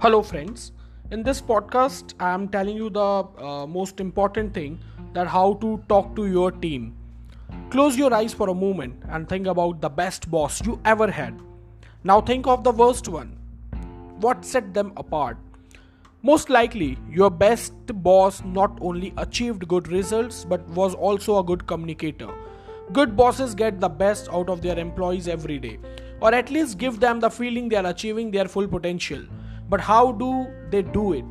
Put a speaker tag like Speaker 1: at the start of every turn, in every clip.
Speaker 1: Hello, friends. In this podcast, I am telling you the uh, most important thing that how to talk to your team. Close your eyes for a moment and think about the best boss you ever had. Now think of the worst one. What set them apart? Most likely, your best boss not only achieved good results but was also a good communicator. Good bosses get the best out of their employees every day, or at least give them the feeling they are achieving their full potential. But how do they do it?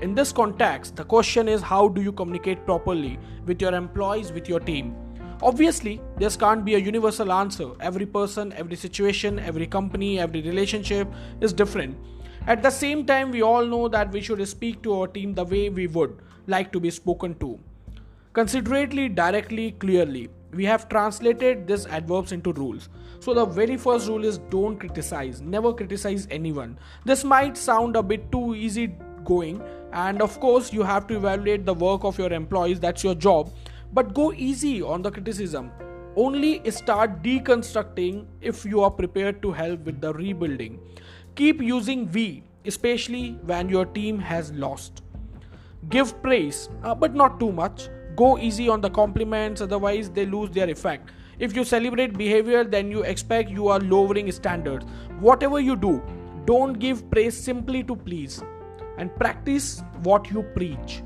Speaker 1: In this context, the question is how do you communicate properly with your employees, with your team? Obviously, this can't be a universal answer. Every person, every situation, every company, every relationship is different. At the same time, we all know that we should speak to our team the way we would like to be spoken to. Considerately, directly, clearly. We have translated these adverbs into rules. So, the very first rule is don't criticize, never criticize anyone. This might sound a bit too easy going, and of course, you have to evaluate the work of your employees, that's your job, but go easy on the criticism. Only start deconstructing if you are prepared to help with the rebuilding. Keep using we, especially when your team has lost. Give praise, uh, but not too much. Go easy on the compliments, otherwise, they lose their effect. If you celebrate behavior, then you expect you are lowering standards. Whatever you do, don't give praise simply to please and practice what you preach.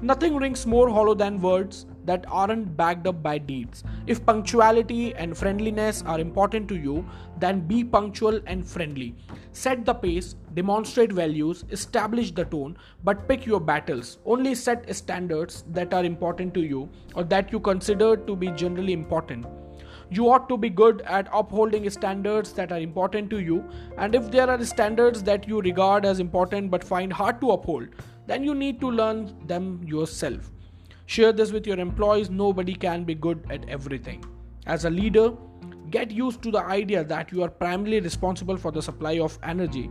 Speaker 1: Nothing rings more hollow than words that aren't backed up by deeds. If punctuality and friendliness are important to you, then be punctual and friendly. Set the pace, demonstrate values, establish the tone, but pick your battles. Only set standards that are important to you or that you consider to be generally important. You ought to be good at upholding standards that are important to you, and if there are standards that you regard as important but find hard to uphold, then you need to learn them yourself. Share this with your employees. Nobody can be good at everything. As a leader, get used to the idea that you are primarily responsible for the supply of energy.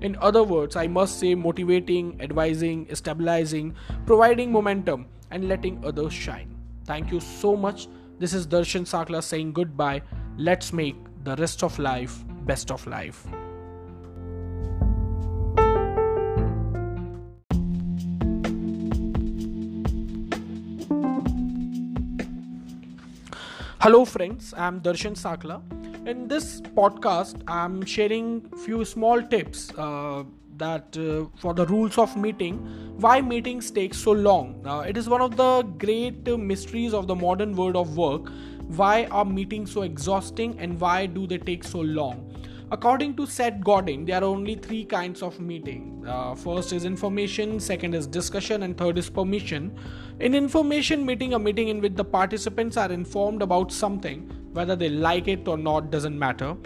Speaker 1: In other words, I must say motivating, advising, stabilizing, providing momentum, and letting others shine. Thank you so much. This is Darshan Sakla saying goodbye. Let's make the rest of life best of life. Hello, friends. I'm Darshan Sakla. In this podcast, I'm sharing few small tips uh, that uh, for the rules of meeting, why meetings take so long. Uh, it is one of the great mysteries of the modern world of work. Why are meetings so exhausting, and why do they take so long? According to Seth Godin, there are only three kinds of meeting. Uh, first is information, second is discussion, and third is permission. In information meeting, a meeting in which the participants are informed about something, whether they like it or not doesn't matter.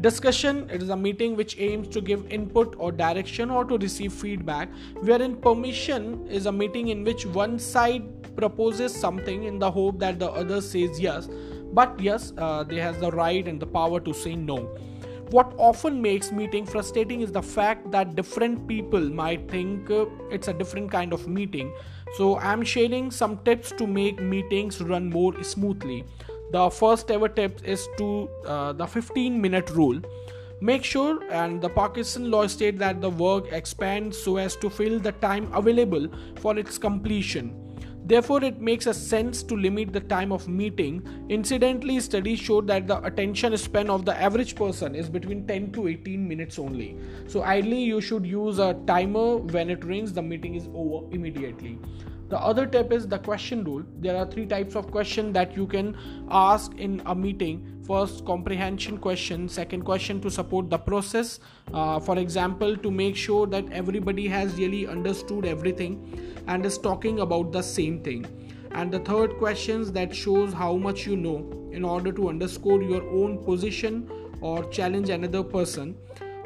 Speaker 1: Discussion it is a meeting which aims to give input or direction or to receive feedback, wherein permission is a meeting in which one side proposes something in the hope that the other says yes, but yes, uh, they has the right and the power to say no what often makes meeting frustrating is the fact that different people might think uh, it's a different kind of meeting. So i'm sharing some tips to make meetings run more smoothly. The first ever tip is to uh, the 15 minute rule. Make sure and the parkinson law states that the work expands so as to fill the time available for its completion Therefore, it makes a sense to limit the time of meeting. Incidentally, studies show that the attention span of the average person is between 10 to 18 minutes only. So, ideally, you should use a timer when it rings, the meeting is over immediately. The other tip is the question rule. There are three types of question that you can ask in a meeting. First, comprehension question. Second, question to support the process. Uh, for example, to make sure that everybody has really understood everything and is talking about the same thing. And the third questions that shows how much you know in order to underscore your own position or challenge another person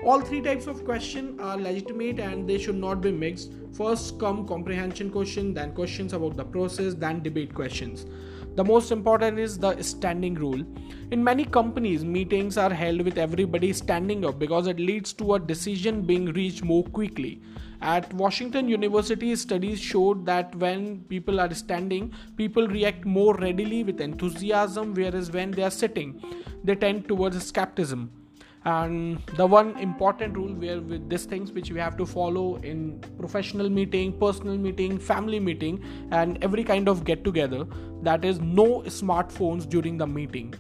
Speaker 1: all three types of question are legitimate and they should not be mixed. First come comprehension question then questions about the process then debate questions. The most important is the standing rule. In many companies meetings are held with everybody standing up because it leads to a decision being reached more quickly. At washington university studies showed that when people are standing people react more readily with enthusiasm whereas when they are sitting they tend towards skepticism and the one important rule where with these things which we have to follow in professional meeting personal meeting family meeting and every kind of get together that is no smartphones during the meeting.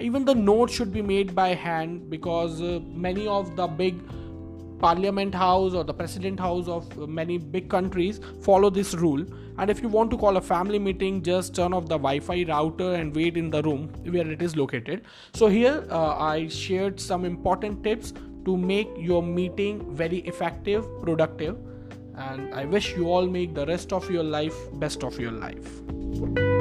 Speaker 1: Even the notes should be made by hand because uh, many of the big parliament house or the president house of many big countries follow this rule. And if you want to call a family meeting just turn off the wi-fi router and wait in the room where it is located. So here uh, i shared some important tips to make your meeting very effective productive. And i wish you all make the rest of your life best of your life